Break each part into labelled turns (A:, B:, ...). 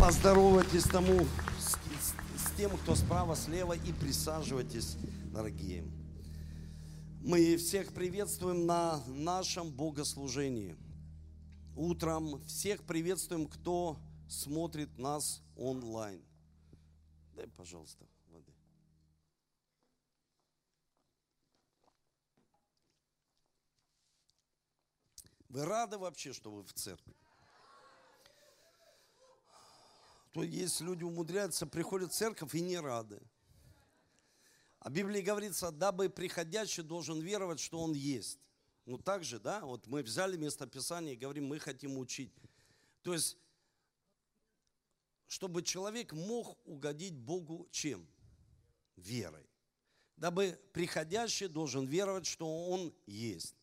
A: Поздоровайтесь тому с, с- с тем, кто справа, слева, и присаживайтесь, дорогие. Мы всех приветствуем на нашем богослужении. Утром всех приветствуем, кто смотрит нас онлайн. Дай, пожалуйста, воды. Вы рады вообще, что вы в церкви? То есть люди умудряются, приходят в церковь и не рады. А в Библии говорится, дабы приходящий должен веровать, что он есть. Ну так же, да, вот мы взяли местописание и говорим, мы хотим учить. То есть, чтобы человек мог угодить Богу чем? Верой. Дабы приходящий должен веровать, что он есть.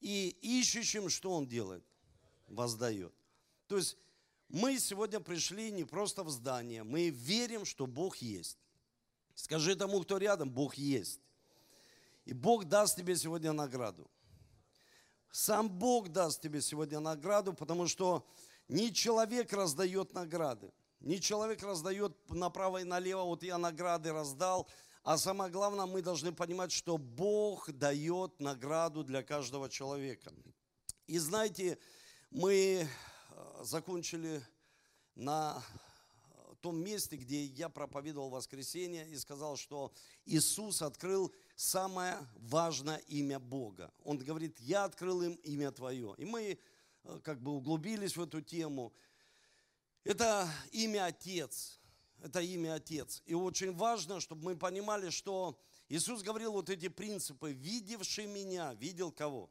A: И ищущим, что он делает? Воздает. То есть мы сегодня пришли не просто в здание, мы верим, что Бог есть. Скажи тому, кто рядом, Бог есть. И Бог даст тебе сегодня награду. Сам Бог даст тебе сегодня награду, потому что не человек раздает награды. Не человек раздает направо и налево, вот я награды раздал. А самое главное, мы должны понимать, что Бог дает награду для каждого человека. И знаете, мы закончили на том месте, где я проповедовал воскресенье и сказал, что Иисус открыл самое важное имя Бога. Он говорит, я открыл им имя Твое. И мы э, как бы углубились в эту тему. Это имя Отец. Это имя Отец. И очень важно, чтобы мы понимали, что Иисус говорил вот эти принципы. Видевший меня, видел кого?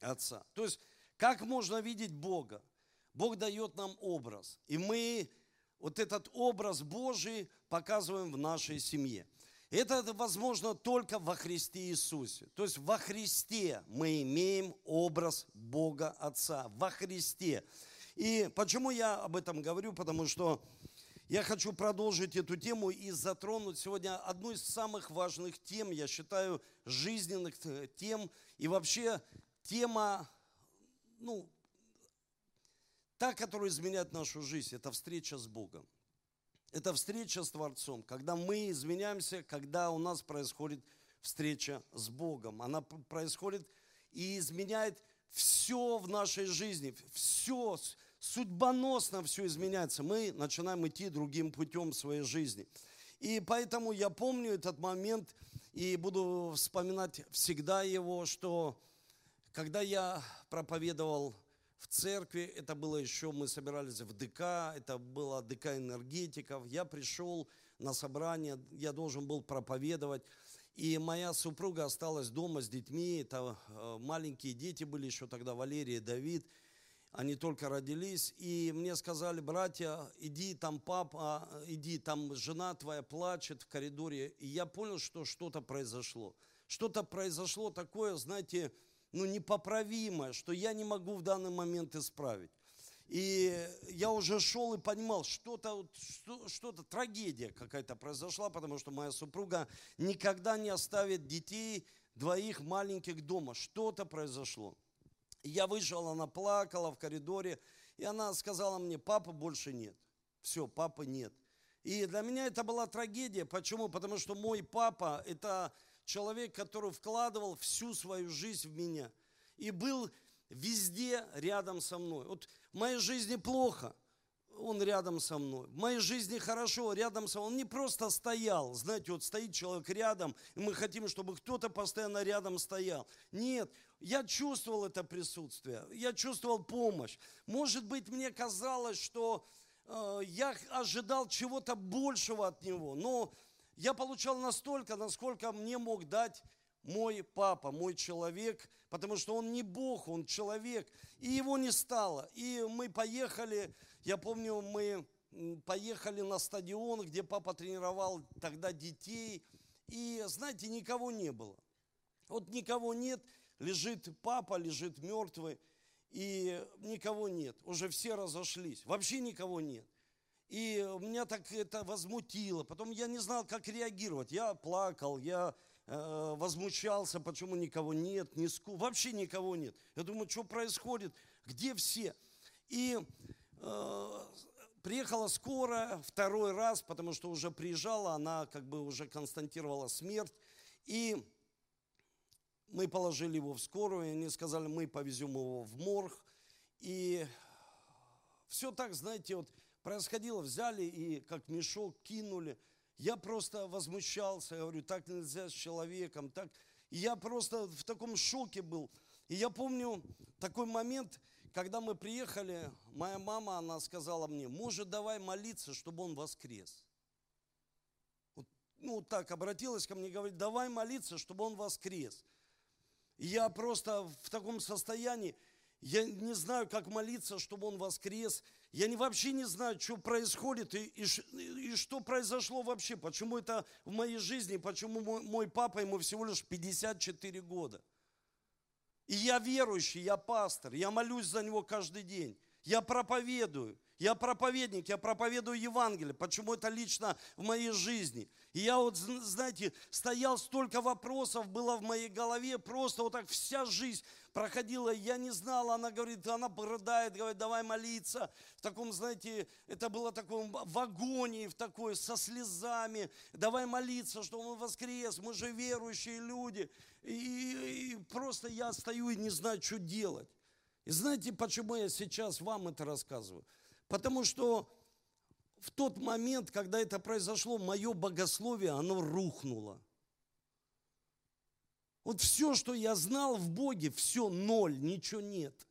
A: Отца. То есть, как можно видеть Бога? Бог дает нам образ. И мы вот этот образ Божий показываем в нашей семье. Это возможно только во Христе Иисусе. То есть во Христе мы имеем образ Бога Отца. Во Христе. И почему я об этом говорю? Потому что я хочу продолжить эту тему и затронуть сегодня одну из самых важных тем, я считаю, жизненных тем. И вообще тема, ну, та, которая изменяет нашу жизнь, это встреча с Богом. Это встреча с Творцом, когда мы изменяемся, когда у нас происходит встреча с Богом. Она происходит и изменяет все в нашей жизни, все, судьбоносно все изменяется. Мы начинаем идти другим путем в своей жизни. И поэтому я помню этот момент и буду вспоминать всегда его, что когда я проповедовал в церкви, это было еще, мы собирались в ДК, это было ДК энергетиков. Я пришел на собрание, я должен был проповедовать. И моя супруга осталась дома с детьми, это э, маленькие дети были еще тогда, Валерий и Давид. Они только родились, и мне сказали, братья, иди там папа, иди там жена твоя плачет в коридоре. И я понял, что что-то произошло. Что-то произошло такое, знаете, ну, непоправимое, что я не могу в данный момент исправить. И я уже шел и понимал, что-то, что, что-то, трагедия какая-то произошла, потому что моя супруга никогда не оставит детей двоих маленьких дома. Что-то произошло. Я вышел, она плакала в коридоре, и она сказала мне, папы больше нет. Все, папы нет. И для меня это была трагедия. Почему? Потому что мой папа – это человек, который вкладывал всю свою жизнь в меня. И был везде рядом со мной. Вот в моей жизни плохо, он рядом со мной. В моей жизни хорошо, рядом со мной. Он не просто стоял. Знаете, вот стоит человек рядом, и мы хотим, чтобы кто-то постоянно рядом стоял. Нет, я чувствовал это присутствие, я чувствовал помощь. Может быть, мне казалось, что э, я ожидал чего-то большего от него, но я получал настолько, насколько мне мог дать мой папа, мой человек, потому что он не Бог, он человек, и его не стало. И мы поехали, я помню, мы поехали на стадион, где папа тренировал тогда детей, и, знаете, никого не было. Вот никого нет, лежит папа, лежит мертвый, и никого нет, уже все разошлись, вообще никого нет. И меня так это возмутило. Потом я не знал, как реагировать. Я плакал, я э, возмущался, почему никого нет, не ску... вообще никого нет. Я думаю, что происходит, где все? И э, приехала скоро второй раз, потому что уже приезжала, она как бы уже констатировала смерть. И мы положили его в скорую, и они сказали, мы повезем его в морг. И все так, знаете, вот происходило, взяли и как мешок кинули. Я просто возмущался, говорю, так нельзя с человеком, так. И я просто в таком шоке был. И я помню такой момент, когда мы приехали, моя мама, она сказала мне, может, давай молиться, чтобы он воскрес. Вот, ну, так обратилась ко мне, говорит, давай молиться, чтобы он воскрес. И я просто в таком состоянии, я не знаю, как молиться, чтобы он воскрес. Я не, вообще не знаю, что происходит и, и, и что произошло вообще. Почему это в моей жизни, почему мой, мой папа, ему всего лишь 54 года. И я верующий, я пастор, я молюсь за него каждый день. Я проповедую, я проповедник, я проповедую Евангелие. Почему это лично в моей жизни? И я вот, знаете, стоял, столько вопросов было в моей голове, просто вот так вся жизнь проходила, я не знала, она говорит, она рыдает, говорит, давай молиться. В таком, знаете, это было таком в агонии, в такой, со слезами, давай молиться, что он воскрес, мы же верующие люди. И, и просто я стою и не знаю, что делать. И знаете, почему я сейчас вам это рассказываю? Потому что в тот момент, когда это произошло, мое богословие, оно рухнуло. Вот все, что я знал в Боге, все ноль, ничего нет.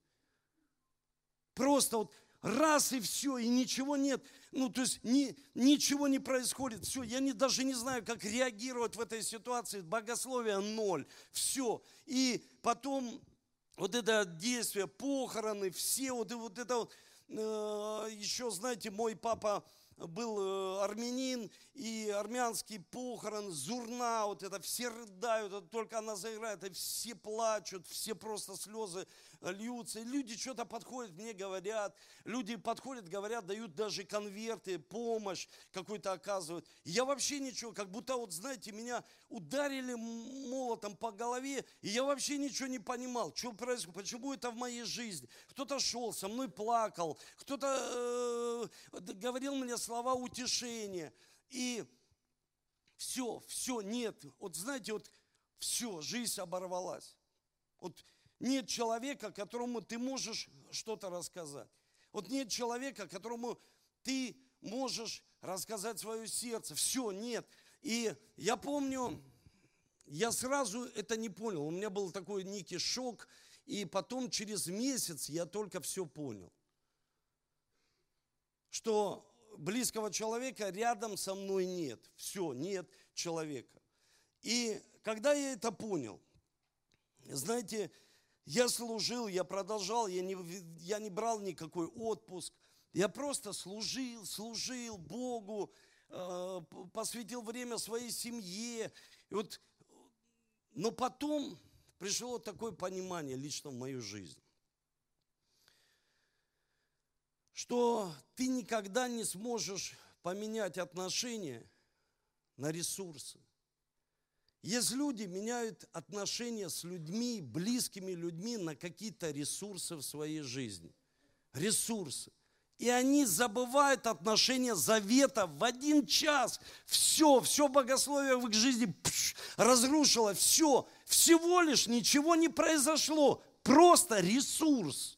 A: Просто вот раз и все, и ничего нет. Ну, то есть ни, ничего не происходит. Все, я не, даже не знаю, как реагировать в этой ситуации. Богословие ноль. Все. И потом вот это действие, похороны, все вот, и вот это вот, еще, знаете, мой папа был э, армянин, и армянский похорон, зурна, вот это, все рыдают, только она заиграет, и все плачут, все просто слезы льются. Люди что-то подходят, мне говорят, люди подходят, говорят, дают даже конверты, помощь какую-то оказывают. Я вообще ничего, как будто вот, знаете, меня ударили молотом по голове, и я вообще ничего не понимал, что происходит, почему это в моей жизни. Кто-то шел, со мной плакал, кто-то э, говорил мне слова утешения. И все, все, нет. Вот знаете, вот все, жизнь оборвалась. Вот нет человека, которому ты можешь что-то рассказать. Вот нет человека, которому ты можешь рассказать свое сердце. Все, нет. И я помню, я сразу это не понял. У меня был такой некий шок. И потом через месяц я только все понял. Что близкого человека рядом со мной нет. Все, нет человека. И когда я это понял, знаете, я служил, я продолжал, я не, я не брал никакой отпуск. Я просто служил, служил Богу, э, посвятил время своей семье. И вот, но потом пришло такое понимание лично в мою жизнь, что ты никогда не сможешь поменять отношения на ресурсы. Есть люди, меняют отношения с людьми, близкими людьми на какие-то ресурсы в своей жизни. Ресурсы. И они забывают отношения завета в один час. Все, все богословие в их жизни пш, разрушило. Все, всего лишь ничего не произошло. Просто ресурс.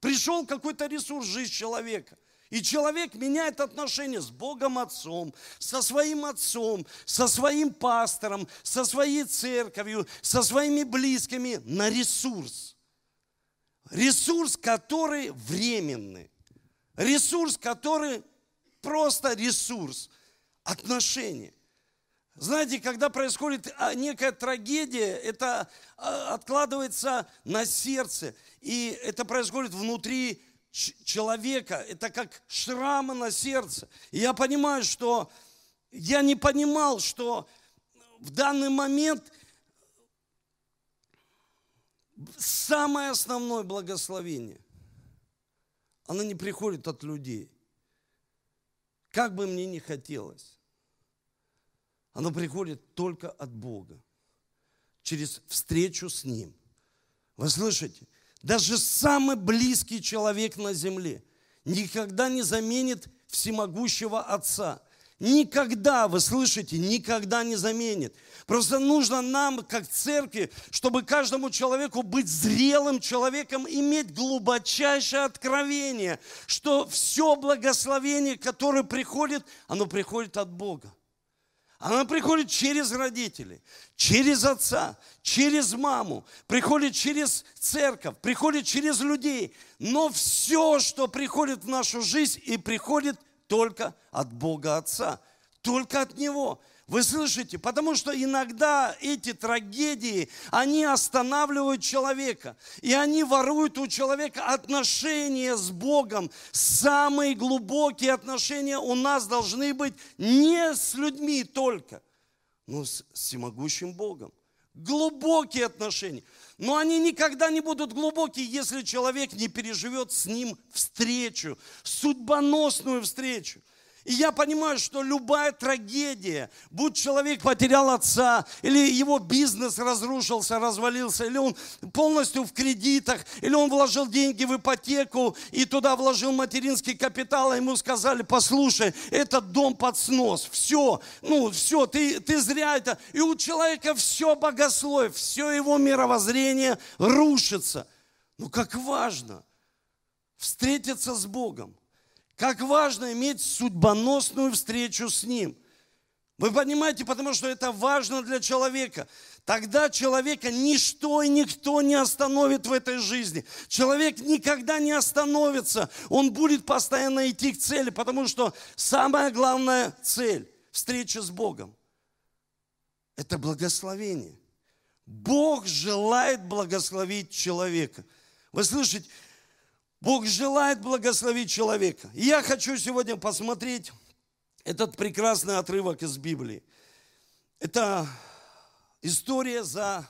A: Пришел какой-то ресурс в жизнь человека – и человек меняет отношения с Богом Отцом, со своим Отцом, со своим пастором, со своей церковью, со своими близкими на ресурс. Ресурс, который временный. Ресурс, который просто ресурс. Отношения. Знаете, когда происходит а, некая трагедия, это а, откладывается на сердце. И это происходит внутри человека, это как шрамы на сердце. И я понимаю, что я не понимал, что в данный момент самое основное благословение, оно не приходит от людей. Как бы мне ни хотелось, оно приходит только от Бога, через встречу с Ним. Вы слышите? Даже самый близкий человек на земле никогда не заменит всемогущего Отца. Никогда, вы слышите, никогда не заменит. Просто нужно нам, как церкви, чтобы каждому человеку быть зрелым человеком, иметь глубочайшее откровение, что все благословение, которое приходит, оно приходит от Бога. Она приходит через родителей, через отца, через маму, приходит через церковь, приходит через людей. Но все, что приходит в нашу жизнь, и приходит только от Бога Отца, только от Него. Вы слышите? Потому что иногда эти трагедии, они останавливают человека. И они воруют у человека отношения с Богом. Самые глубокие отношения у нас должны быть не с людьми только, но с всемогущим Богом. Глубокие отношения. Но они никогда не будут глубокие, если человек не переживет с ним встречу, судьбоносную встречу. И я понимаю, что любая трагедия, будь человек потерял отца, или его бизнес разрушился, развалился, или он полностью в кредитах, или он вложил деньги в ипотеку и туда вложил материнский капитал, а ему сказали, послушай, этот дом под снос, все, ну все, ты, ты зря это. И у человека все богословие, все его мировоззрение рушится. Ну как важно встретиться с Богом. Как важно иметь судьбоносную встречу с Ним. Вы понимаете, потому что это важно для человека. Тогда человека ничто и никто не остановит в этой жизни. Человек никогда не остановится. Он будет постоянно идти к цели, потому что самая главная цель – встреча с Богом. Это благословение. Бог желает благословить человека. Вы слышите, Бог желает благословить человека. Я хочу сегодня посмотреть этот прекрасный отрывок из Библии. Это история за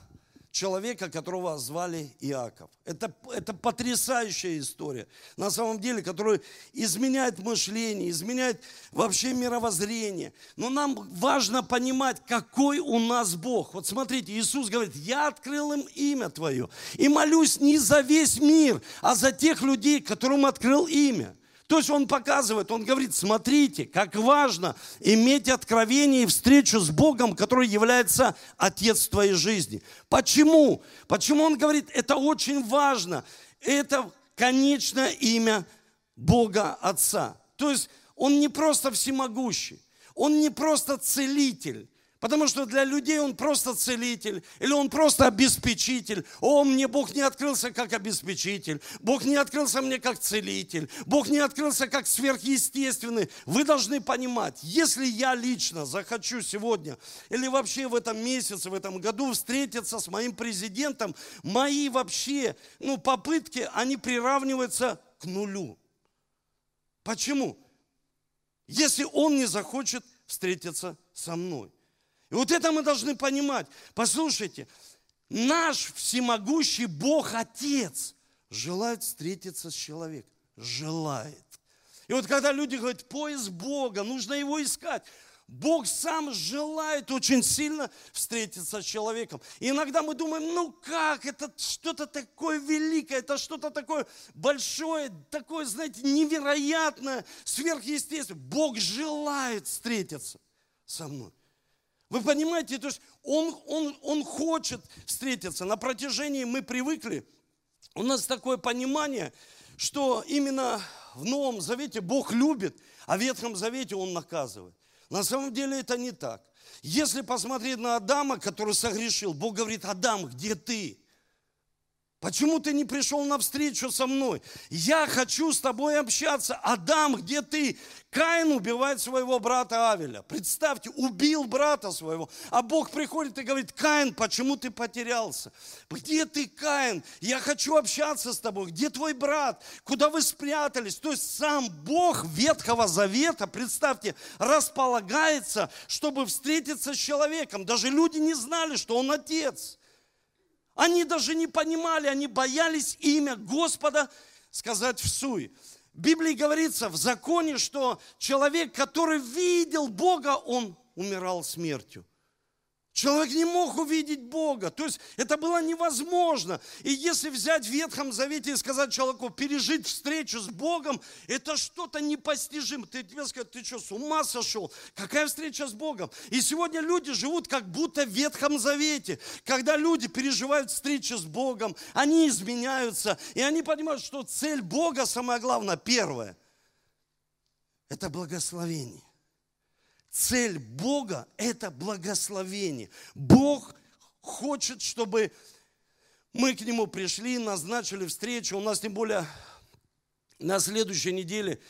A: человека, которого звали Иаков. Это, это потрясающая история, на самом деле, которая изменяет мышление, изменяет вообще мировоззрение. Но нам важно понимать, какой у нас Бог. Вот смотрите, Иисус говорит, я открыл им имя Твое и молюсь не за весь мир, а за тех людей, которым открыл имя. То есть он показывает, он говорит, смотрите, как важно иметь откровение и встречу с Богом, который является Отец твоей жизни. Почему? Почему он говорит, это очень важно. Это конечное имя Бога Отца. То есть он не просто всемогущий, он не просто целитель, Потому что для людей он просто целитель, или он просто обеспечитель. О, мне Бог не открылся как обеспечитель, Бог не открылся мне как целитель, Бог не открылся как сверхъестественный. Вы должны понимать, если я лично захочу сегодня, или вообще в этом месяце, в этом году встретиться с моим президентом, мои вообще ну, попытки, они приравниваются к нулю. Почему? Если он не захочет встретиться со мной. И вот это мы должны понимать. Послушайте, наш всемогущий Бог Отец желает встретиться с человеком. Желает. И вот когда люди говорят, поиск Бога, нужно его искать. Бог сам желает очень сильно встретиться с человеком. И иногда мы думаем, ну как, это что-то такое великое, это что-то такое большое, такое, знаете, невероятное, сверхъестественное. Бог желает встретиться со мной. Вы понимаете, то есть он, он, он хочет встретиться. На протяжении мы привыкли, у нас такое понимание, что именно в Новом Завете Бог любит, а в Ветхом Завете Он наказывает. На самом деле это не так. Если посмотреть на Адама, который согрешил, Бог говорит, Адам, где ты? Почему ты не пришел на встречу со мной? Я хочу с тобой общаться. Адам, где ты? Каин убивает своего брата Авеля. Представьте, убил брата своего. А Бог приходит и говорит, Каин, почему ты потерялся? Где ты, Каин? Я хочу общаться с тобой. Где твой брат? Куда вы спрятались? То есть сам Бог Ветхого Завета, представьте, располагается, чтобы встретиться с человеком. Даже люди не знали, что он отец. Они даже не понимали, они боялись имя Господа сказать в суе. В Библии говорится в законе, что человек, который видел Бога, он умирал смертью. Человек не мог увидеть Бога. То есть это было невозможно. И если взять в Ветхом Завете и сказать человеку, пережить встречу с Богом, это что-то непостижимое. Ты тебе скажут, ты что, с ума сошел? Какая встреча с Богом? И сегодня люди живут как будто в Ветхом Завете. Когда люди переживают встречи с Богом, они изменяются, и они понимают, что цель Бога, самое главное, первое, это благословение. Цель Бога – это благословение. Бог хочет, чтобы мы к Нему пришли, назначили встречу. У нас тем более на следующей неделе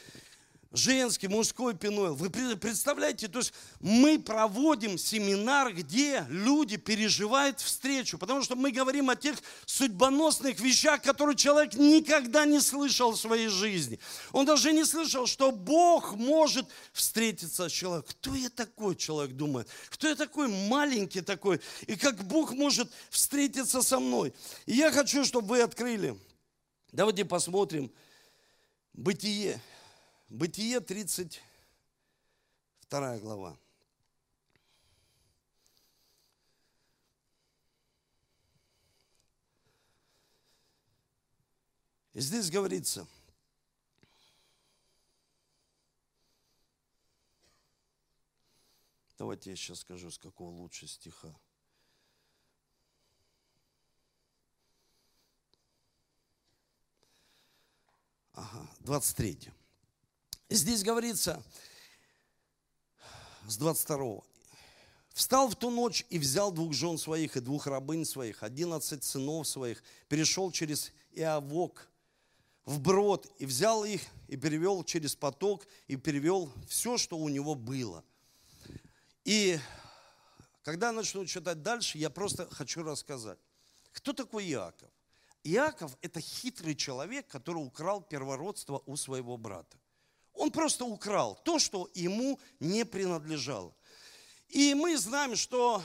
A: женский, мужской пенойл. Вы представляете, то есть мы проводим семинар, где люди переживают встречу, потому что мы говорим о тех судьбоносных вещах, которые человек никогда не слышал в своей жизни. Он даже не слышал, что Бог может встретиться с человеком. Кто я такой, человек думает? Кто я такой маленький такой? И как Бог может встретиться со мной? И я хочу, чтобы вы открыли. Давайте посмотрим Бытие. Бытие 32 глава. И здесь говорится, давайте я сейчас скажу, с какого лучше стиха. Ага, 23. Здесь говорится с 22 Встал в ту ночь и взял двух жен своих и двух рабынь своих, одиннадцать сынов своих, перешел через Иовок брод и взял их и перевел через поток и перевел все, что у него было. И когда я начну читать дальше, я просто хочу рассказать, кто такой Иаков. Иаков – это хитрый человек, который украл первородство у своего брата. Он просто украл то, что ему не принадлежало. И мы знаем, что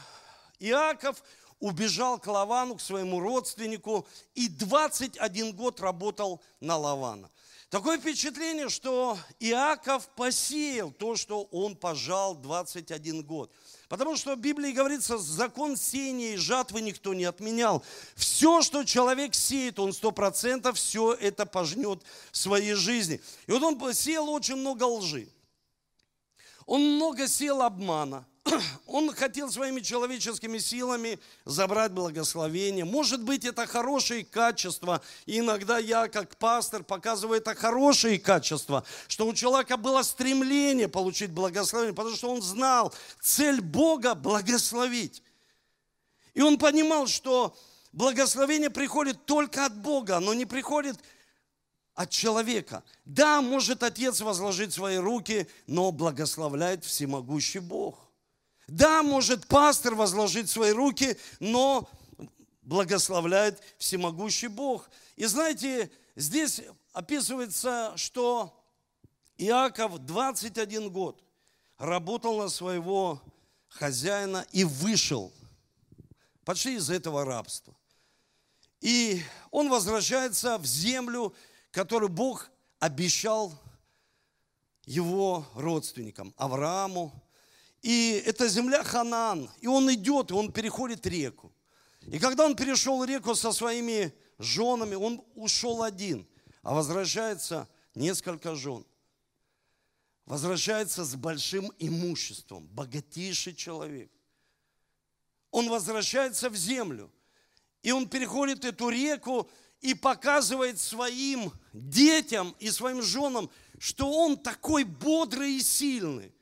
A: Иаков убежал к Лавану, к своему родственнику, и 21 год работал на Лавана. Такое впечатление, что Иаков посеял то, что он пожал 21 год – Потому что в Библии говорится, закон сеяния и жатвы никто не отменял. Все, что человек сеет, он сто процентов все это пожнет в своей жизни. И вот он сеял очень много лжи. Он много сел обмана. Он хотел своими человеческими силами забрать благословение. Может быть, это хорошие качества. И иногда я, как пастор, показываю это хорошие качества, что у человека было стремление получить благословение, потому что он знал цель Бога – благословить. И он понимал, что благословение приходит только от Бога, но не приходит от человека. Да, может Отец возложить свои руки, но благословляет всемогущий Бог. Да, может пастор возложить свои руки, но благословляет всемогущий Бог. И знаете, здесь описывается, что Иаков 21 год работал на своего хозяина и вышел почти из этого рабства. И он возвращается в землю, которую Бог обещал его родственникам, Аврааму. И это земля Ханан. И он идет, и он переходит реку. И когда он перешел реку со своими женами, он ушел один, а возвращается несколько жен. Возвращается с большим имуществом, богатейший человек. Он возвращается в землю. И он переходит эту реку, и показывает своим детям и своим женам, что он такой бодрый и сильный.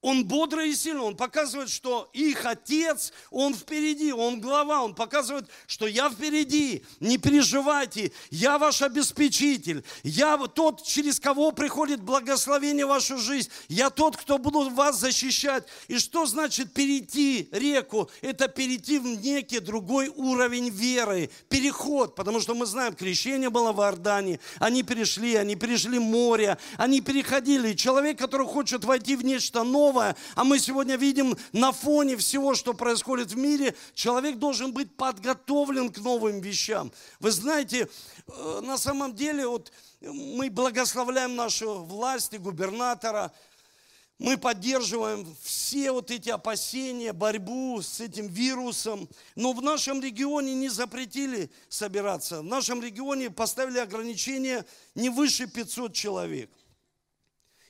A: Он бодрый и сильный, он показывает, что их отец, он впереди, он глава, он показывает, что я впереди, не переживайте, я ваш обеспечитель, я тот, через кого приходит благословение в вашу жизнь, я тот, кто буду вас защищать. И что значит перейти реку? Это перейти в некий другой уровень веры, переход, потому что мы знаем, крещение было в Иордании, они перешли, они перешли море, они переходили. Человек, который хочет войти в нечто новое, новое. А мы сегодня видим на фоне всего, что происходит в мире, человек должен быть подготовлен к новым вещам. Вы знаете, э, на самом деле вот мы благословляем нашу власть и губернатора. мы поддерживаем все вот эти опасения, борьбу с этим вирусом. Но в нашем регионе не запретили собираться. В нашем регионе поставили ограничение не выше 500 человек.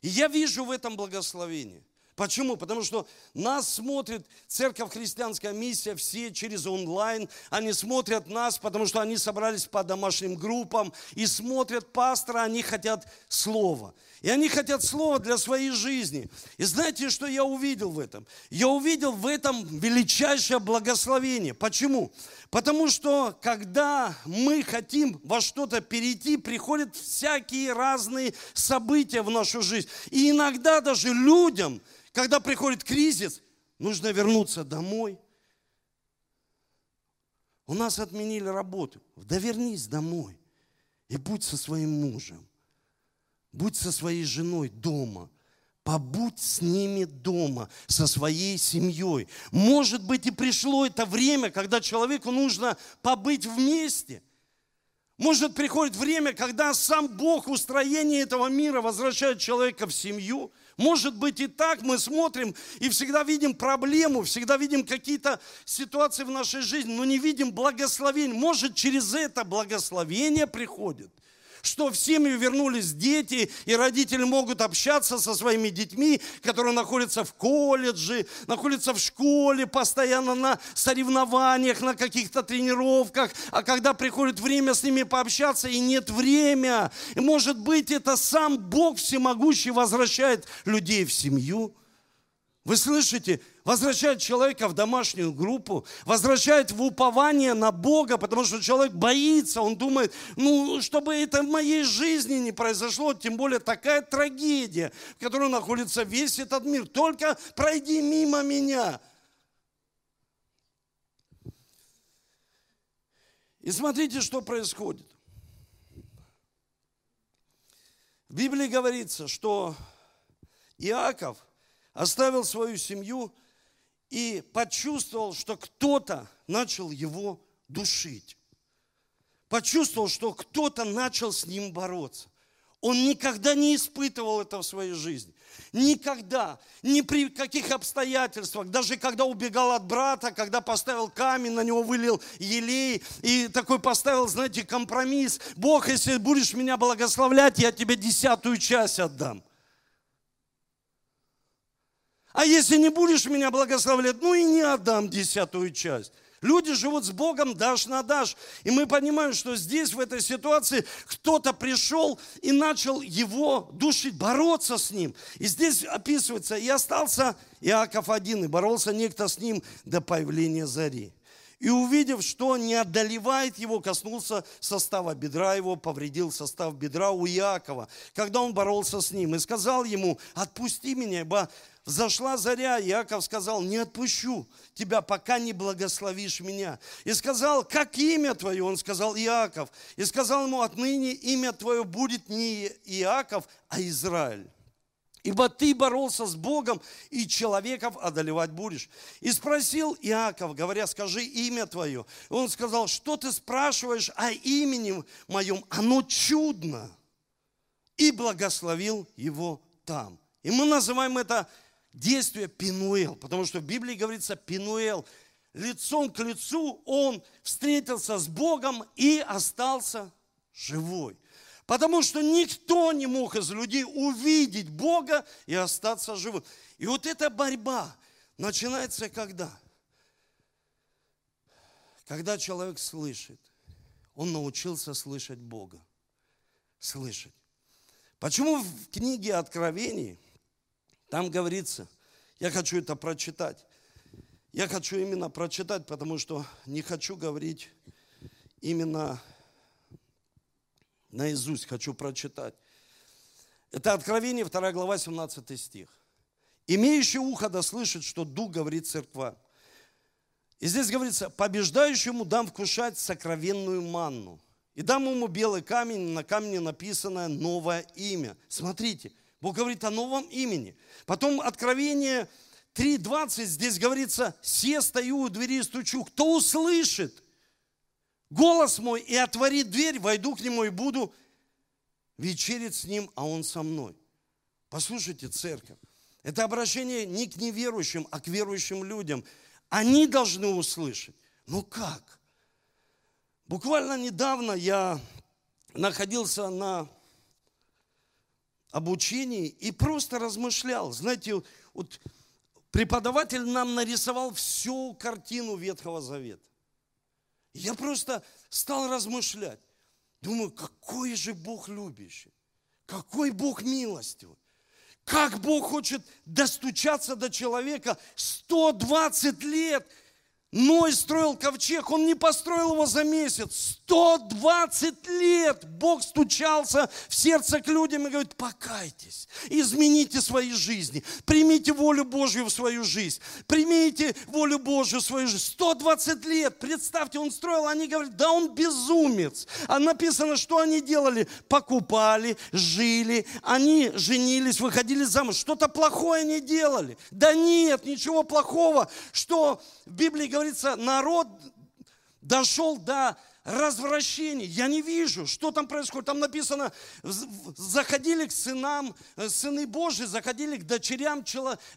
A: И я вижу в этом благословение. Почему? Потому что нас смотрит Церковь Христианская Миссия, все через онлайн. Они смотрят нас, потому что они собрались по домашним группам и смотрят пастора, они хотят слова. И они хотят слова для своей жизни. И знаете, что я увидел в этом? Я увидел в этом величайшее благословение. Почему? Потому что когда мы хотим во что-то перейти, приходят всякие разные события в нашу жизнь. И иногда даже людям, когда приходит кризис, нужно вернуться домой. У нас отменили работу. Да вернись домой и будь со своим мужем. Будь со своей женой дома. Побудь с ними дома, со своей семьей. Может быть, и пришло это время, когда человеку нужно побыть вместе. Может, приходит время, когда сам Бог устроение этого мира возвращает человека в семью – может быть и так мы смотрим и всегда видим проблему, всегда видим какие-то ситуации в нашей жизни, но не видим благословения. Может через это благословение приходит – что в семью вернулись дети, и родители могут общаться со своими детьми, которые находятся в колледже, находятся в школе, постоянно на соревнованиях, на каких-то тренировках, а когда приходит время с ними пообщаться, и нет времени, и может быть это сам Бог всемогущий возвращает людей в семью. Вы слышите? возвращает человека в домашнюю группу, возвращает в упование на Бога, потому что человек боится, он думает, ну, чтобы это в моей жизни не произошло, тем более такая трагедия, в которой находится весь этот мир. Только пройди мимо меня. И смотрите, что происходит. В Библии говорится, что Иаков оставил свою семью – и почувствовал, что кто-то начал его душить. Почувствовал, что кто-то начал с ним бороться. Он никогда не испытывал это в своей жизни. Никогда, ни при каких обстоятельствах, даже когда убегал от брата, когда поставил камень, на него вылил елей и такой поставил, знаете, компромисс. Бог, если будешь меня благословлять, я тебе десятую часть отдам. А если не будешь меня благословлять, ну и не отдам десятую часть. Люди живут с Богом дашь на дашь. И мы понимаем, что здесь, в этой ситуации, кто-то пришел и начал его душить, бороться с ним. И здесь описывается, и остался Иаков один, и боролся некто с ним до появления зари. И увидев, что не одолевает его, коснулся состава бедра его, повредил состав бедра у Иакова, когда он боролся с ним. И сказал ему, отпусти меня, ибо Взошла заря, Иаков сказал, не отпущу тебя, пока не благословишь меня. И сказал, как имя твое? Он сказал, Иаков. И сказал ему, отныне имя твое будет не Иаков, а Израиль. Ибо ты боролся с Богом, и человеков одолевать будешь. И спросил Иаков, говоря, скажи имя твое. Он сказал, что ты спрашиваешь о имени моем? Оно чудно. И благословил его там. И мы называем это действие Пинуэл, потому что в Библии говорится Пинуэл. Лицом к лицу он встретился с Богом и остался живой. Потому что никто не мог из людей увидеть Бога и остаться живым. И вот эта борьба начинается когда? Когда человек слышит. Он научился слышать Бога. Слышать. Почему в книге Откровений там говорится, я хочу это прочитать. Я хочу именно прочитать, потому что не хочу говорить именно наизусть, хочу прочитать. Это Откровение, 2 глава, 17 стих. «Имеющий ухо да слышит, что Дух говорит церква». И здесь говорится, побеждающему дам вкушать сокровенную манну. И дам ему белый камень, на камне написано новое имя. Смотрите, Бог говорит о новом имени. Потом Откровение 3.20, здесь говорится, «Се стою у двери и стучу, кто услышит голос мой и отворит дверь, войду к нему и буду вечерить с ним, а он со мной». Послушайте, церковь, Это обращение не к неверующим, а к верующим людям. Они должны услышать. Ну как? Буквально недавно я находился на обучении и просто размышлял. Знаете, вот преподаватель нам нарисовал всю картину Ветхого Завета. Я просто стал размышлять. Думаю, какой же Бог любящий, какой Бог милостивый. Как Бог хочет достучаться до человека 120 лет – Ной строил ковчег, он не построил его за месяц. 120 лет Бог стучался в сердце к людям и говорит, покайтесь, измените свои жизни, примите волю Божью в свою жизнь, примите волю Божью в свою жизнь. 120 лет, представьте, он строил, они говорят, да он безумец. А написано, что они делали? Покупали, жили, они женились, выходили замуж. Что-то плохое они делали. Да нет, ничего плохого, что в Библии говорится, народ дошел до развращений. Я не вижу, что там происходит. Там написано, заходили к сынам, э, сыны Божьи, заходили к дочерям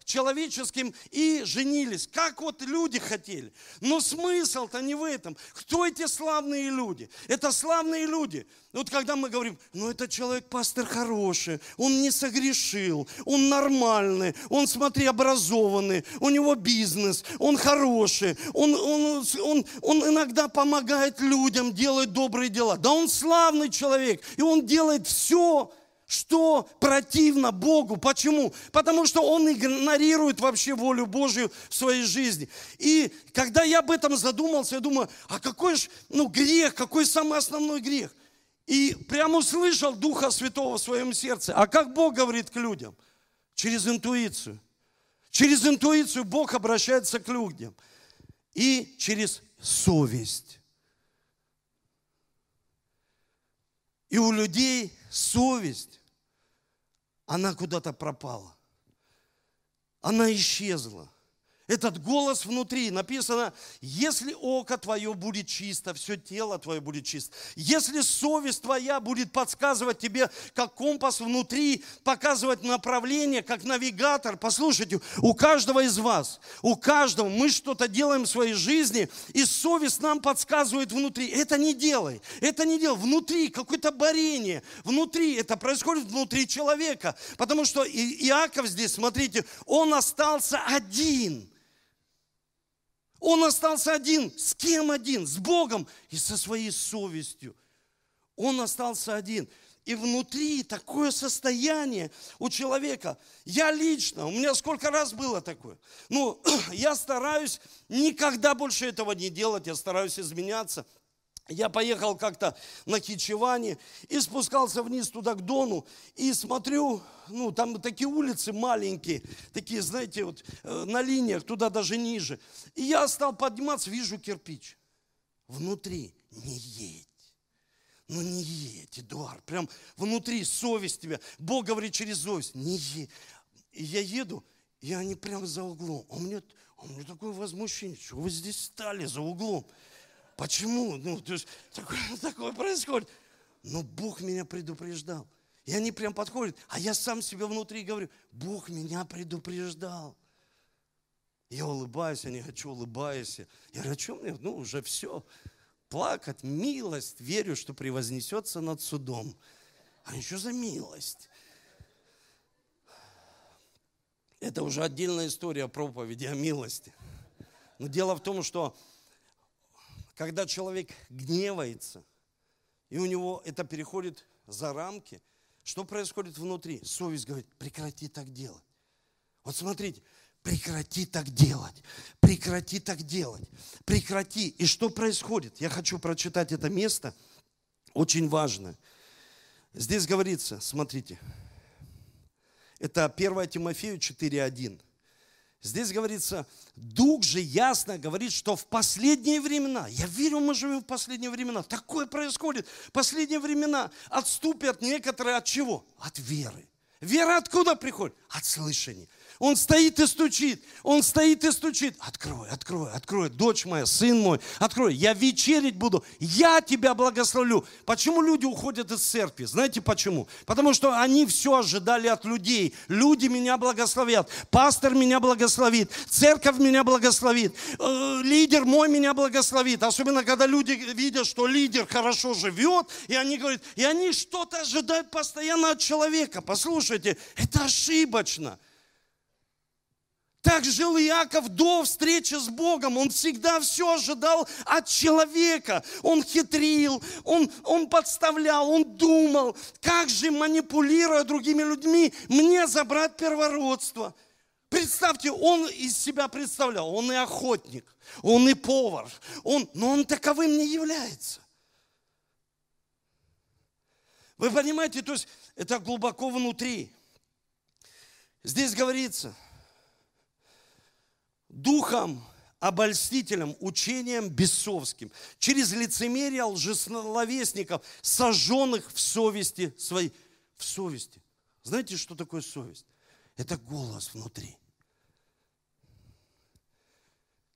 A: человеческим и женились. Как вот люди хотели. Но смысл-то не в этом. Кто эти славные люди? Это славные люди. Вот когда мы говорим, ну этот человек пастор хороший, он не согрешил, он нормальный, он, смотри, образованный, у него бизнес, он хороший, он, он, он, он иногда помогает людям, делает добрые дела. Да он славный человек, и он делает все, что противно Богу. Почему? Потому что он игнорирует вообще волю Божью в своей жизни. И когда я об этом задумался, я думаю, а какой же ну, грех, какой самый основной грех? И прямо услышал Духа Святого в своем сердце. А как Бог говорит к людям? Через интуицию. Через интуицию Бог обращается к людям. И через совесть. И у людей совесть, она куда-то пропала. Она исчезла этот голос внутри. Написано, если око твое будет чисто, все тело твое будет чисто. Если совесть твоя будет подсказывать тебе, как компас внутри, показывать направление, как навигатор. Послушайте, у каждого из вас, у каждого мы что-то делаем в своей жизни, и совесть нам подсказывает внутри. Это не делай, это не делай. Внутри какое-то борение, внутри, это происходит внутри человека. Потому что Иаков здесь, смотрите, он остался один – он остался один. С кем один? С Богом и со своей совестью. Он остался один. И внутри такое состояние у человека. Я лично, у меня сколько раз было такое. Ну, я стараюсь никогда больше этого не делать, я стараюсь изменяться. Я поехал как-то на Хичеване и спускался вниз туда к Дону и смотрю, ну там такие улицы маленькие, такие, знаете, вот э, на линиях, туда даже ниже. И я стал подниматься, вижу кирпич. Внутри не едь. Ну не едь, Эдуард, прям внутри совесть тебя. Бог говорит через совесть, не едь. И я еду, и они прям за углом. А у меня, а у меня такое возмущение, что вы здесь стали за углом? Почему? Ну, то есть такое, такое происходит. Но Бог меня предупреждал. И они прям подходят, а я сам себе внутри говорю, Бог меня предупреждал. Я улыбаюсь, они говорят, что улыбаешься? Я говорю, а что мне? Ну, уже все. Плакать, милость, верю, что превознесется над судом. А еще за милость. Это уже отдельная история проповеди о милости. Но дело в том, что когда человек гневается, и у него это переходит за рамки, что происходит внутри? Совесть говорит, прекрати так делать. Вот смотрите, прекрати так делать, прекрати так делать, прекрати. И что происходит? Я хочу прочитать это место, очень важно. Здесь говорится, смотрите, это 1 Тимофею 4.1. Здесь говорится, Дух же ясно говорит, что в последние времена, я верю, мы живем в последние времена, такое происходит, последние времена отступят некоторые от чего? От веры. Вера откуда приходит? От слышания. Он стоит и стучит. Он стоит и стучит. Открой, открой, открой. Дочь моя, сын мой, открой. Я вечерить буду. Я тебя благословлю. Почему люди уходят из церкви? Знаете почему? Потому что они все ожидали от людей. Люди меня благословят. Пастор меня благословит. Церковь меня благословит. Э, лидер мой меня благословит. Особенно, когда люди видят, что лидер хорошо живет. И они говорят, и они что-то ожидают постоянно от человека. Послушайте, это ошибочно. Так жил Иаков до встречи с Богом. Он всегда все ожидал от человека. Он хитрил, он, он подставлял, он думал, как же, манипулируя другими людьми, мне забрать первородство. Представьте, он из себя представлял, он и охотник, он и повар, он, но он таковым не является. Вы понимаете, то есть это глубоко внутри. Здесь говорится – духом обольстителем, учением бесовским, через лицемерие лжесловесников, сожженных в совести своей. В совести. Знаете, что такое совесть? Это голос внутри.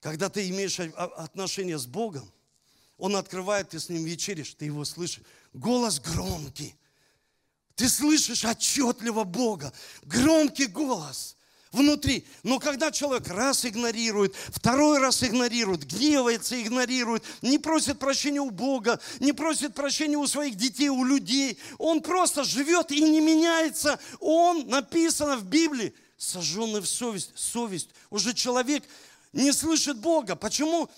A: Когда ты имеешь отношение с Богом, Он открывает, ты с Ним вечеришь, ты Его слышишь. Голос громкий. Ты слышишь отчетливо Бога. Громкий голос внутри. Но когда человек раз игнорирует, второй раз игнорирует, гневается, игнорирует, не просит прощения у Бога, не просит прощения у своих детей, у людей, он просто живет и не меняется. Он, написано в Библии, сожженный в совесть. Совесть. Уже человек не слышит Бога. Почему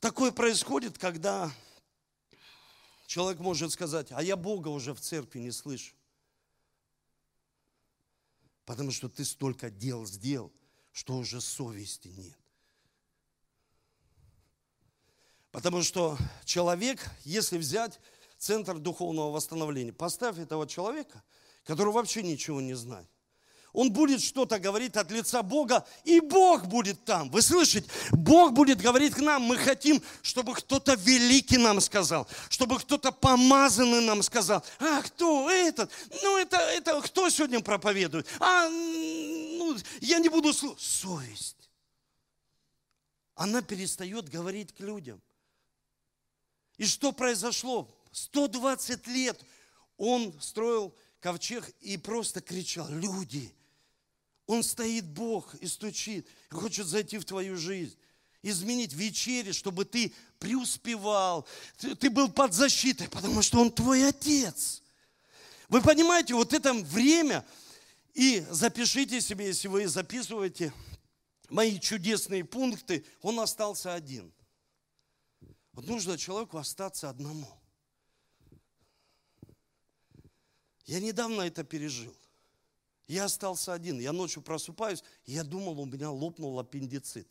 A: такое происходит, когда человек может сказать, а я Бога уже в церкви не слышу. Потому что ты столько дел сделал, что уже совести нет. Потому что человек, если взять центр духовного восстановления, поставь этого человека, который вообще ничего не знает, он будет что-то говорить от лица Бога, и Бог будет там. Вы слышите? Бог будет говорить к нам. Мы хотим, чтобы кто-то великий нам сказал, чтобы кто-то помазанный нам сказал. А кто этот? Ну, это, это кто сегодня проповедует? А, ну, я не буду слушать. Совесть. Она перестает говорить к людям. И что произошло? 120 лет он строил ковчег и просто кричал, люди, он стоит, Бог, и стучит, и хочет зайти в твою жизнь изменить вечере, чтобы ты преуспевал, ты, ты был под защитой, потому что Он твой Отец. Вы понимаете, вот это время, и запишите себе, если вы записываете мои чудесные пункты, он остался один. Вот нужно человеку остаться одному. Я недавно это пережил. Я остался один. Я ночью просыпаюсь, и я думал, у меня лопнул аппендицит.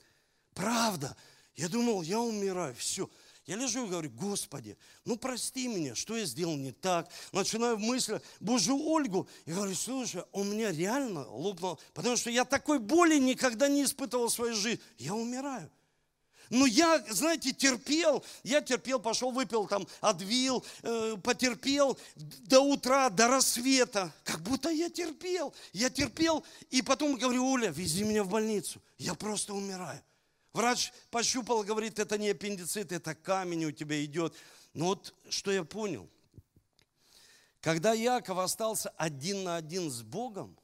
A: Правда. Я думал, я умираю. Все. Я лежу и говорю, Господи, ну прости меня, что я сделал не так. Начинаю мысль, боже, Ольгу. И говорю, слушай, у меня реально лопнул, потому что я такой боли никогда не испытывал в своей жизни. Я умираю. Но я, знаете, терпел, я терпел, пошел, выпил там, отвил, э, потерпел до утра, до рассвета. Как будто я терпел. Я терпел, и потом говорю, Оля, вези меня в больницу. Я просто умираю. Врач пощупал, говорит, это не аппендицит, это камень у тебя идет. Но вот что я понял. Когда Яков остался один на один с Богом,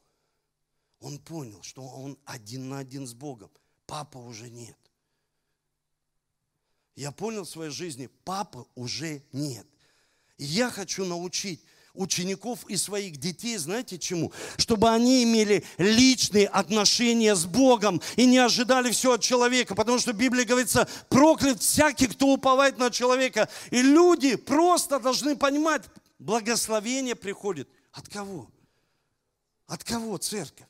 A: он понял, что он один на один с Богом. Папа уже нет я понял в своей жизни, папы уже нет. Я хочу научить учеников и своих детей, знаете чему? Чтобы они имели личные отношения с Богом и не ожидали все от человека, потому что в Библии говорится, проклят всякий, кто уповает на человека. И люди просто должны понимать, благословение приходит от кого? От кого церковь?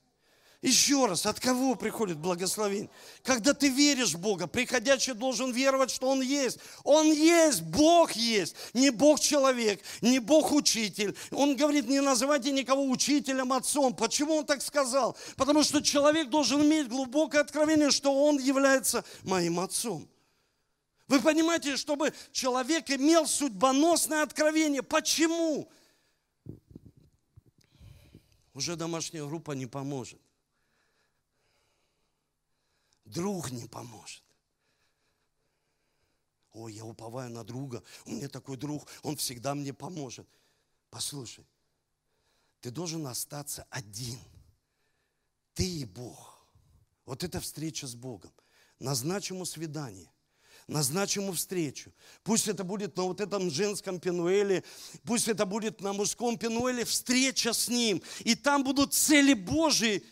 A: Еще раз, от кого приходит благословение? Когда ты веришь в Бога, приходящий должен веровать, что Он есть. Он есть, Бог есть. Не Бог-человек, не Бог-учитель. Он говорит, не называйте никого учителем, отцом. Почему Он так сказал? Потому что человек должен иметь глубокое откровение, что Он является моим отцом. Вы понимаете, чтобы человек имел судьбоносное откровение. Почему? уже домашняя группа не поможет. Друг не поможет. Ой, я уповаю на друга, у меня такой друг, он всегда мне поможет. Послушай, ты должен остаться один. Ты и Бог. Вот это встреча с Богом. Назначь ему свидание. Назначь ему встречу. Пусть это будет на вот этом женском пенуэле, пусть это будет на мужском пенуэле, встреча с ним. И там будут цели Божьи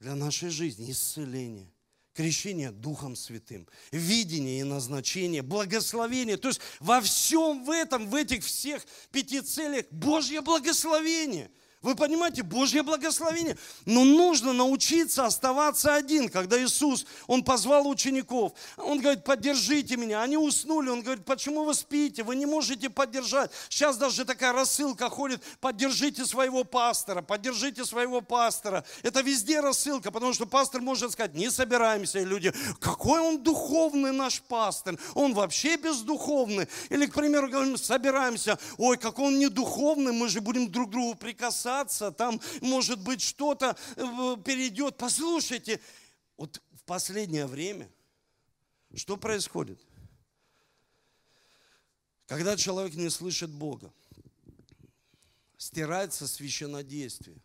A: для нашей жизни, исцеление крещение Духом Святым, видение и назначение, благословение. То есть во всем в этом, в этих всех пяти целях Божье благословение – вы понимаете, Божье благословение. Но нужно научиться оставаться один. Когда Иисус, Он позвал учеников, Он говорит, поддержите меня. Они уснули, Он говорит, почему вы спите? Вы не можете поддержать. Сейчас даже такая рассылка ходит, поддержите своего пастора, поддержите своего пастора. Это везде рассылка, потому что пастор может сказать, не собираемся. И люди, какой он духовный наш пастор? Он вообще бездуховный. Или, к примеру, говорим, собираемся, ой, какой он не духовный, мы же будем друг другу прикасаться касаться, там, может быть, что-то э, перейдет. Послушайте, вот в последнее время что происходит? Когда человек не слышит Бога, стирается священнодействие,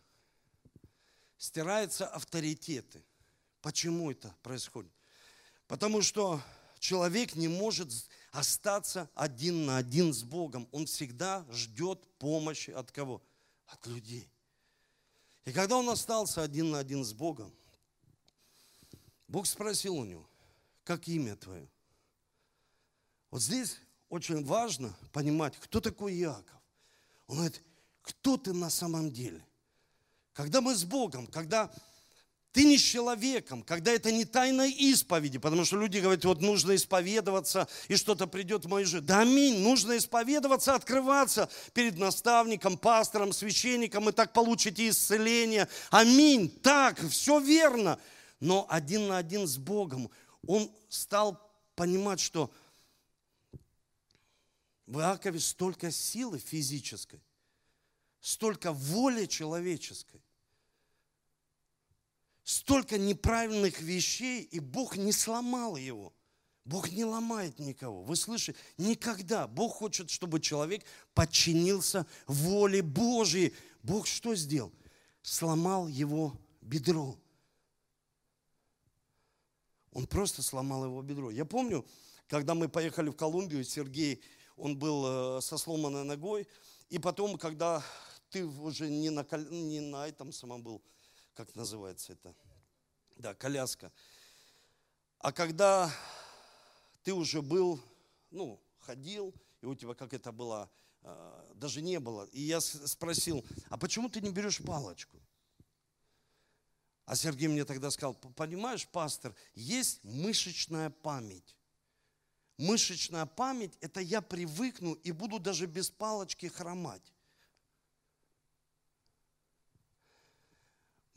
A: стираются авторитеты. Почему это происходит? Потому что человек не может остаться один на один с Богом. Он всегда ждет помощи от кого? От людей. И когда он остался один на один с Богом, Бог спросил у него, как имя твое? Вот здесь очень важно понимать, кто такой Иаков. Он говорит, кто ты на самом деле? Когда мы с Богом, когда ты не с человеком, когда это не тайна исповеди, потому что люди говорят, вот нужно исповедоваться, и что-то придет в мою жизнь. Да аминь, нужно исповедоваться, открываться перед наставником, пастором, священником, и так получите исцеление. Аминь, так, все верно. Но один на один с Богом он стал понимать, что в Иакове столько силы физической, столько воли человеческой, столько неправильных вещей, и Бог не сломал его. Бог не ломает никого. Вы слышите? Никогда. Бог хочет, чтобы человек подчинился воле Божьей. Бог что сделал? Сломал его бедро. Он просто сломал его бедро. Я помню, когда мы поехали в Колумбию, Сергей, он был э, со сломанной ногой, и потом, когда ты уже не на, не на этом самом был, как называется это? Да, коляска. А когда ты уже был, ну, ходил, и у тебя как это было, а, даже не было. И я спросил, а почему ты не берешь палочку? А Сергей мне тогда сказал, понимаешь, пастор, есть мышечная память. Мышечная память – это я привыкну и буду даже без палочки хромать.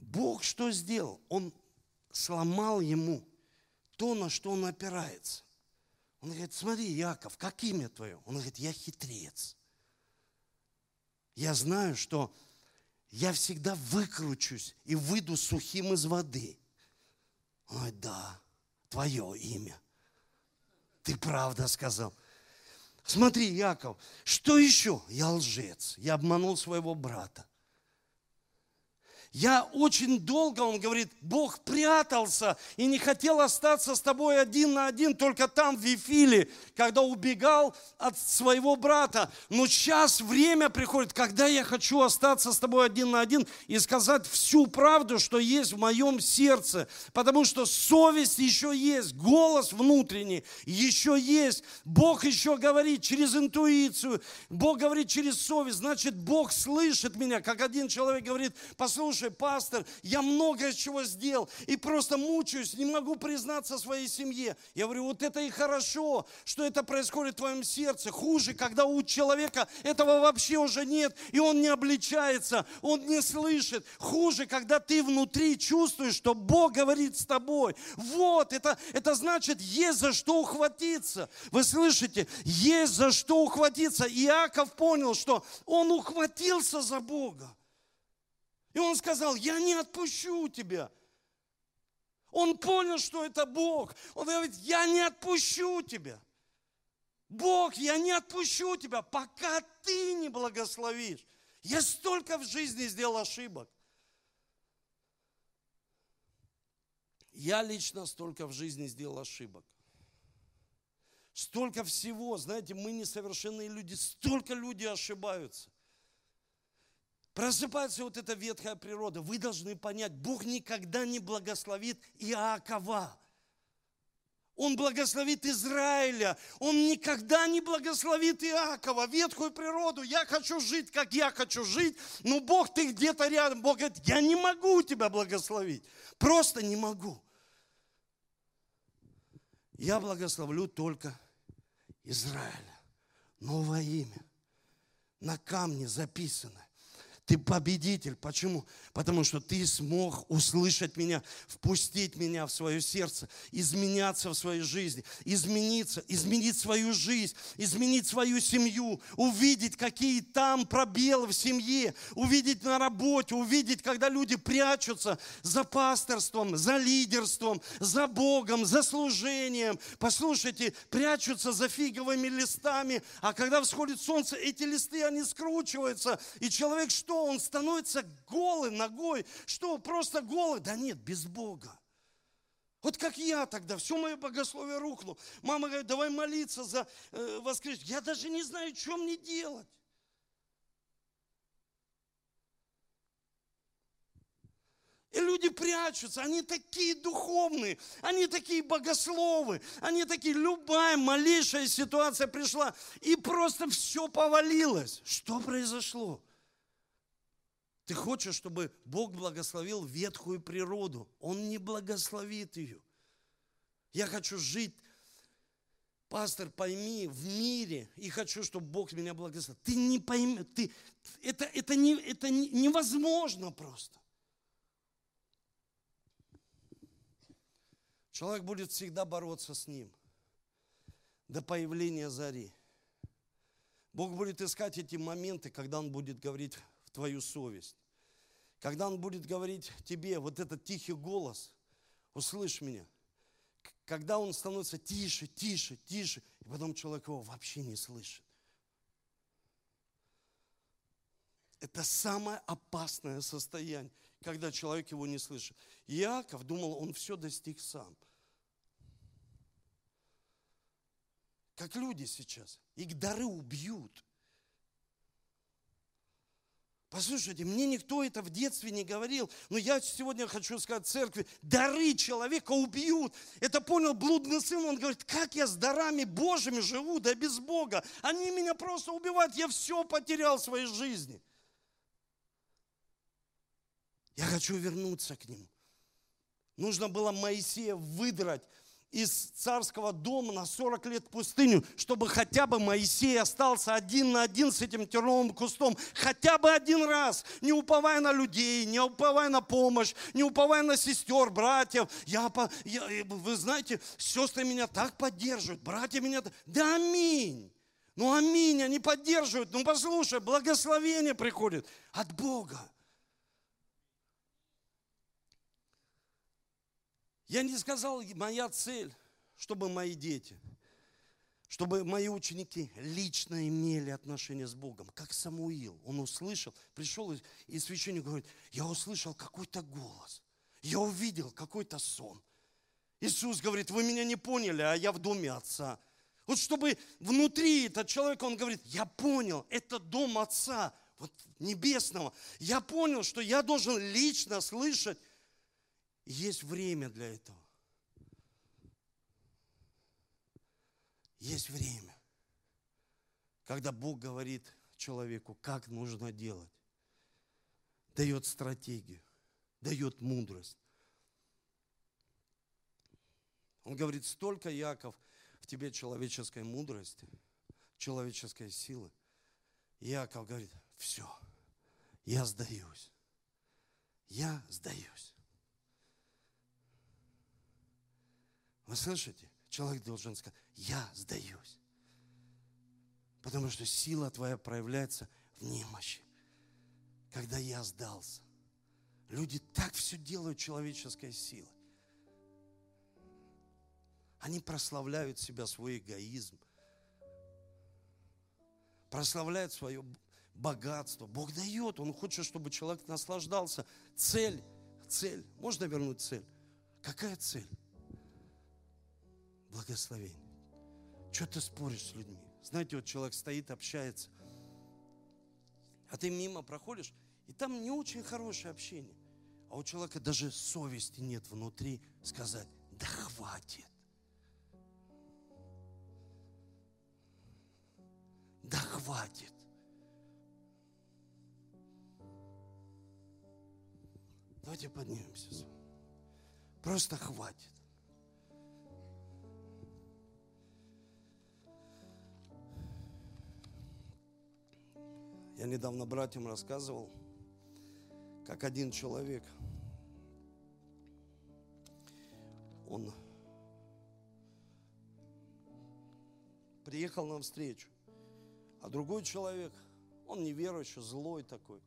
A: Бог что сделал? Он сломал ему то, на что он опирается. Он говорит, смотри, Яков, как имя твое? Он говорит, я хитрец. Я знаю, что я всегда выкручусь и выйду сухим из воды. Он говорит, да, твое имя. Ты правда сказал. Смотри, Яков, что еще? Я лжец. Я обманул своего брата. Я очень долго, он говорит, Бог прятался и не хотел остаться с тобой один на один, только там, в Вифиле, когда убегал от своего брата. Но сейчас время приходит, когда я хочу остаться с тобой один на один и сказать всю правду, что есть в моем сердце. Потому что совесть еще есть, голос внутренний еще есть. Бог еще говорит через интуицию, Бог говорит через совесть. Значит, Бог слышит меня, как один человек говорит, послушай, слушай, пастор, я много чего сделал и просто мучаюсь, не могу признаться своей семье. Я говорю, вот это и хорошо, что это происходит в твоем сердце. Хуже, когда у человека этого вообще уже нет, и он не обличается, он не слышит. Хуже, когда ты внутри чувствуешь, что Бог говорит с тобой. Вот, это, это значит, есть за что ухватиться. Вы слышите? Есть за что ухватиться. Иаков понял, что он ухватился за Бога. И он сказал, я не отпущу тебя. Он понял, что это Бог. Он говорит, я не отпущу тебя. Бог, я не отпущу тебя, пока ты не благословишь. Я столько в жизни сделал ошибок. Я лично столько в жизни сделал ошибок. Столько всего, знаете, мы несовершенные люди, столько люди ошибаются. Просыпается вот эта ветхая природа. Вы должны понять, Бог никогда не благословит Иакова. Он благословит Израиля. Он никогда не благословит Иакова, ветхую природу. Я хочу жить, как я хочу жить. Но Бог, ты где-то рядом. Бог говорит, я не могу тебя благословить. Просто не могу. Я благословлю только Израиля. Новое имя. На камне записано. Ты победитель. Почему? Потому что ты смог услышать меня, впустить меня в свое сердце, изменяться в своей жизни, измениться, изменить свою жизнь, изменить свою семью, увидеть, какие там пробелы в семье, увидеть на работе, увидеть, когда люди прячутся за пасторством, за лидерством, за Богом, за служением. Послушайте, прячутся за фиговыми листами, а когда всходит солнце, эти листы, они скручиваются, и человек что? Он становится голый ногой. Что, просто голый? Да нет, без Бога. Вот как я тогда, все мое богословие рухнуло. Мама говорит, давай молиться за э, воскресенье. Я даже не знаю, что мне делать. И люди прячутся, они такие духовные, они такие богословы, они такие, любая малейшая ситуация пришла, и просто все повалилось. Что произошло? Ты хочешь, чтобы Бог благословил ветхую природу. Он не благословит ее. Я хочу жить, пастор, пойми, в мире, и хочу, чтобы Бог меня благословил. Ты не пойми, ты, это, это, не, это невозможно просто. Человек будет всегда бороться с ним до появления зари. Бог будет искать эти моменты, когда Он будет говорить, твою совесть. Когда Он будет говорить тебе вот этот тихий голос, услышь меня. Когда он становится тише, тише, тише, и потом человек его вообще не слышит. Это самое опасное состояние, когда человек его не слышит. Иаков думал, он все достиг сам. Как люди сейчас. Их дары убьют. Послушайте, мне никто это в детстве не говорил, но я сегодня хочу сказать церкви, дары человека убьют. Это понял блудный сын, он говорит, как я с дарами Божьими живу, да без Бога. Они меня просто убивают, я все потерял в своей жизни. Я хочу вернуться к ним. Нужно было Моисея выдрать из царского дома на 40 лет в пустыню, чтобы хотя бы Моисей остался один на один с этим терновым кустом, хотя бы один раз, не уповая на людей, не уповая на помощь, не уповая на сестер, братьев. Я, я, вы знаете, сестры меня так поддерживают, братья меня... Да аминь! Ну аминь, они поддерживают. Ну послушай, благословение приходит от Бога. Я не сказал, моя цель, чтобы мои дети, чтобы мои ученики лично имели отношение с Богом, как Самуил. Он услышал, пришел и священник говорит, я услышал какой-то голос, я увидел какой-то сон. Иисус говорит, вы меня не поняли, а я в доме Отца. Вот чтобы внутри этот человек, он говорит, я понял, это дом Отца, вот небесного. Я понял, что я должен лично слышать есть время для этого. Есть время, когда Бог говорит человеку, как нужно делать. Дает стратегию, дает мудрость. Он говорит, столько, Яков, в тебе человеческой мудрости, человеческой силы. Яков говорит, все, я сдаюсь. Я сдаюсь. Вы слышите? Человек должен сказать, я сдаюсь. Потому что сила твоя проявляется в немощи. Когда я сдался. Люди так все делают человеческой силой. Они прославляют себя, свой эгоизм, прославляют свое богатство. Бог дает, Он хочет, чтобы человек наслаждался. Цель, цель. Можно вернуть цель? Какая цель? Благословение. Что ты споришь с людьми? Знаете, вот человек стоит, общается, а ты мимо проходишь, и там не очень хорошее общение. А у человека даже совести нет внутри сказать, да хватит. Да хватит. Давайте поднимемся. Просто хватит. Я недавно братьям рассказывал, как один человек, он приехал на встречу, а другой человек, он неверующий, злой такой.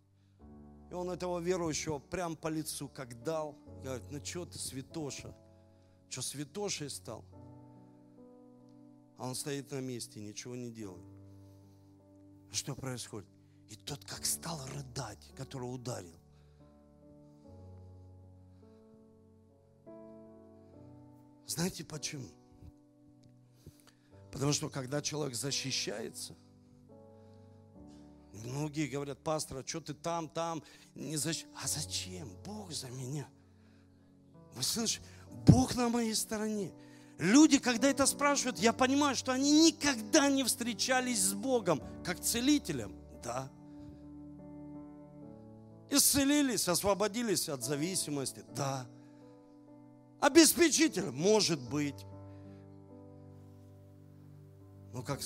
A: И он этого верующего прям по лицу как дал. Говорит, ну что ты, святоша? Что, святошей стал? А он стоит на месте, ничего не делает. Что происходит? И тот как стал рыдать, который ударил. Знаете почему? Потому что когда человек защищается, многие говорят, пастор, а что ты там, там, не защ... А зачем? Бог за меня. Вы слышите? Бог на моей стороне. Люди, когда это спрашивают, я понимаю, что они никогда не встречались с Богом как целителем. Да. Исцелились, освободились от зависимости. Да. Обеспечитель, может быть. Но как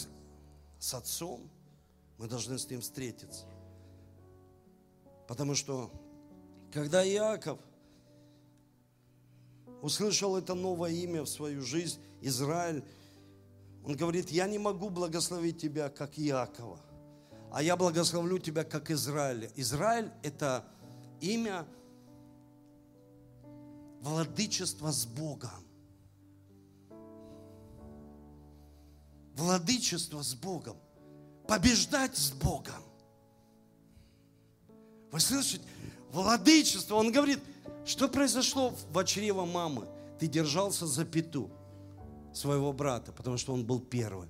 A: с отцом мы должны с ним встретиться. Потому что когда Иаков услышал это новое имя в свою жизнь, Израиль, он говорит, я не могу благословить тебя, как Иакова – а я благословлю тебя, как Израиль. Израиль – это имя владычества с Богом. Владычество с Богом. Побеждать с Богом. Вы слышите? Владычество. Он говорит, что произошло в чрево мамы? Ты держался за пету своего брата, потому что он был первый.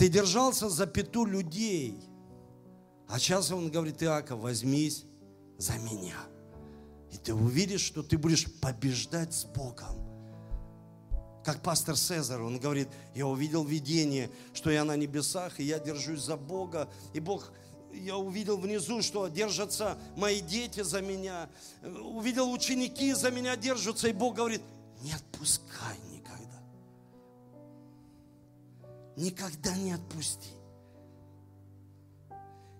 A: Ты держался за пяту людей. А сейчас он говорит, Иаков, возьмись за меня. И ты увидишь, что ты будешь побеждать с Богом. Как пастор Цезарь, он говорит, я увидел видение, что я на небесах, и я держусь за Бога. И Бог, я увидел внизу, что держатся мои дети за меня. Увидел ученики за меня держатся. И Бог говорит, не отпускай никогда не отпусти.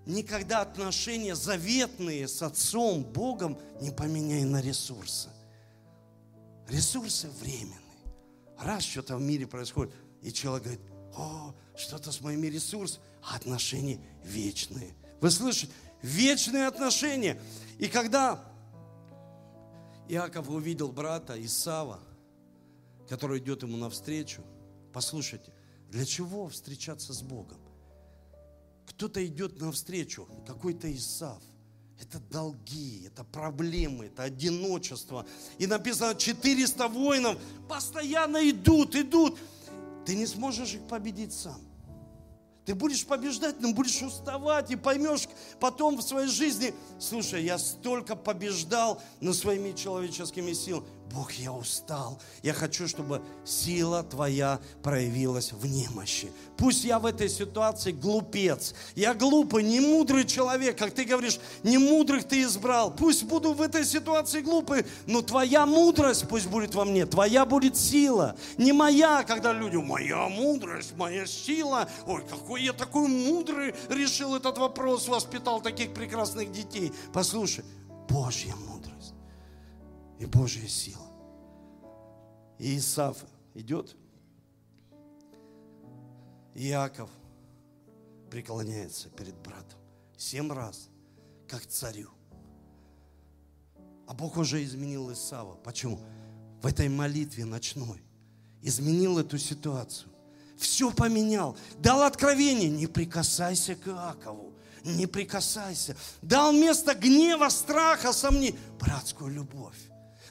A: Никогда отношения заветные с Отцом, Богом не поменяй на ресурсы. Ресурсы временные. Раз что-то в мире происходит, и человек говорит, о, что-то с моими ресурсами, а отношения вечные. Вы слышите? Вечные отношения. И когда Иаков увидел брата Исава, который идет ему навстречу, послушайте, для чего встречаться с Богом? Кто-то идет навстречу, какой-то Исав. Это долги, это проблемы, это одиночество. И написано, 400 воинов постоянно идут, идут. Ты не сможешь их победить сам. Ты будешь побеждать, но будешь уставать и поймешь потом в своей жизни, слушай, я столько побеждал на своими человеческими силами. Бог, я устал. Я хочу, чтобы сила Твоя проявилась в немощи. Пусть я в этой ситуации глупец. Я глупый, не мудрый человек. Как ты говоришь, не мудрых ты избрал. Пусть буду в этой ситуации глупый, но Твоя мудрость пусть будет во мне. Твоя будет сила. Не моя, когда люди, моя мудрость, моя сила. Ой, какой я такой мудрый, решил этот вопрос, воспитал таких прекрасных детей. Послушай, Божья мудрость и Божья сила. И Исаф идет, Иаков преклоняется перед братом. Семь раз, как царю. А Бог уже изменил Исава. Почему? В этой молитве ночной изменил эту ситуацию. Все поменял. Дал откровение. Не прикасайся к Иакову. Не прикасайся. Дал место гнева, страха, сомнений. Братскую любовь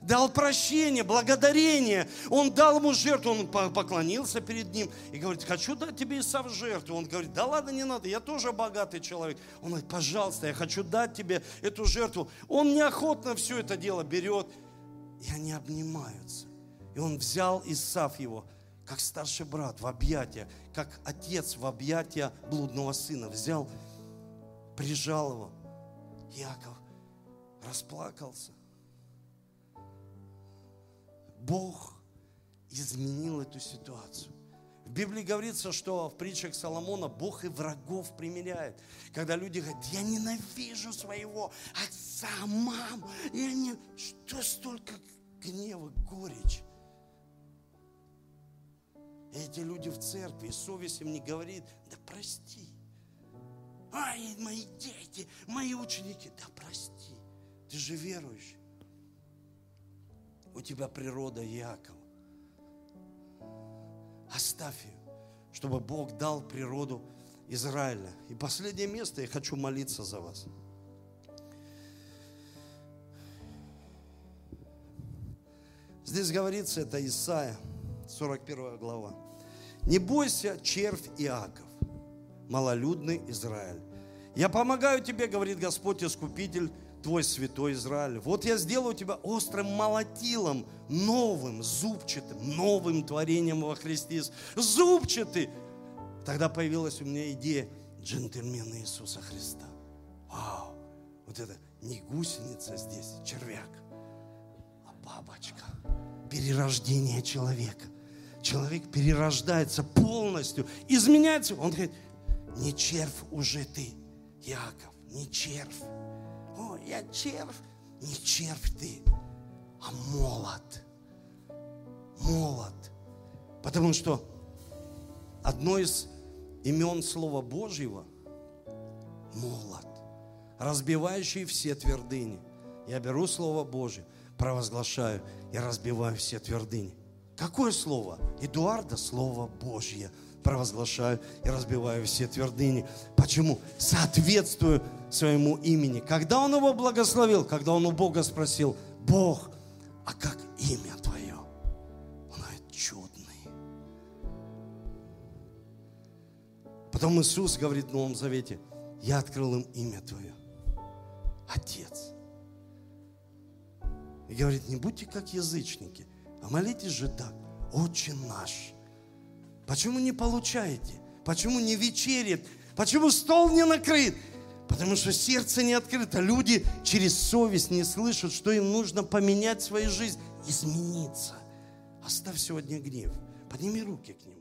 A: дал прощение, благодарение. Он дал ему жертву, он поклонился перед ним и говорит, хочу дать тебе Исав жертву. Он говорит, да ладно, не надо, я тоже богатый человек. Он говорит, пожалуйста, я хочу дать тебе эту жертву. Он неохотно все это дело берет, и они обнимаются. И он взял Исав его, как старший брат в объятия, как отец в объятия блудного сына. Взял, прижал его. Яков расплакался. Бог изменил эту ситуацию. В Библии говорится, что в притчах Соломона Бог и врагов примиряет. Когда люди говорят, я ненавижу своего отца, маму, я не... Что столько гнева, горечь? Эти люди в церкви, и совесть им не говорит, да прости. Ай, мои дети, мои ученики, да прости. Ты же верующий. У тебя природа Яков. Оставь ее, чтобы Бог дал природу Израиля. И последнее место, я хочу молиться за вас. Здесь говорится, это Исаия, 41 глава. Не бойся, червь Иаков, малолюдный Израиль. Я помогаю тебе, говорит Господь Искупитель, твой святой Израиль. Вот я сделаю тебя острым молотилом, новым, зубчатым, новым творением во Христе. Зубчатый. Тогда появилась у меня идея джентльмена Иисуса Христа. Вау! Вот это не гусеница здесь, червяк, а бабочка. Перерождение человека. Человек перерождается полностью, изменяется. Он говорит, не червь уже ты, Яков, не червь я червь. Не червь ты, а молот. Молот. Потому что одно из имен Слова Божьего – молот, разбивающий все твердыни. Я беру Слово Божье, провозглашаю и разбиваю все твердыни. Какое слово? Эдуарда – Слово Божье – провозглашаю и разбиваю все твердыни. Почему? Соответствую своему имени. Когда он его благословил, когда он у Бога спросил, Бог, а как имя твое? Он говорит, чудный. Потом Иисус говорит в Новом Завете, я открыл им имя твое. Отец. И говорит, не будьте как язычники, а молитесь же так. Отче наш – Почему не получаете? Почему не вечерят? Почему стол не накрыт? Потому что сердце не открыто. Люди через совесть не слышат, что им нужно поменять свою жизнь, измениться. Оставь сегодня гнев. Подними руки к нему.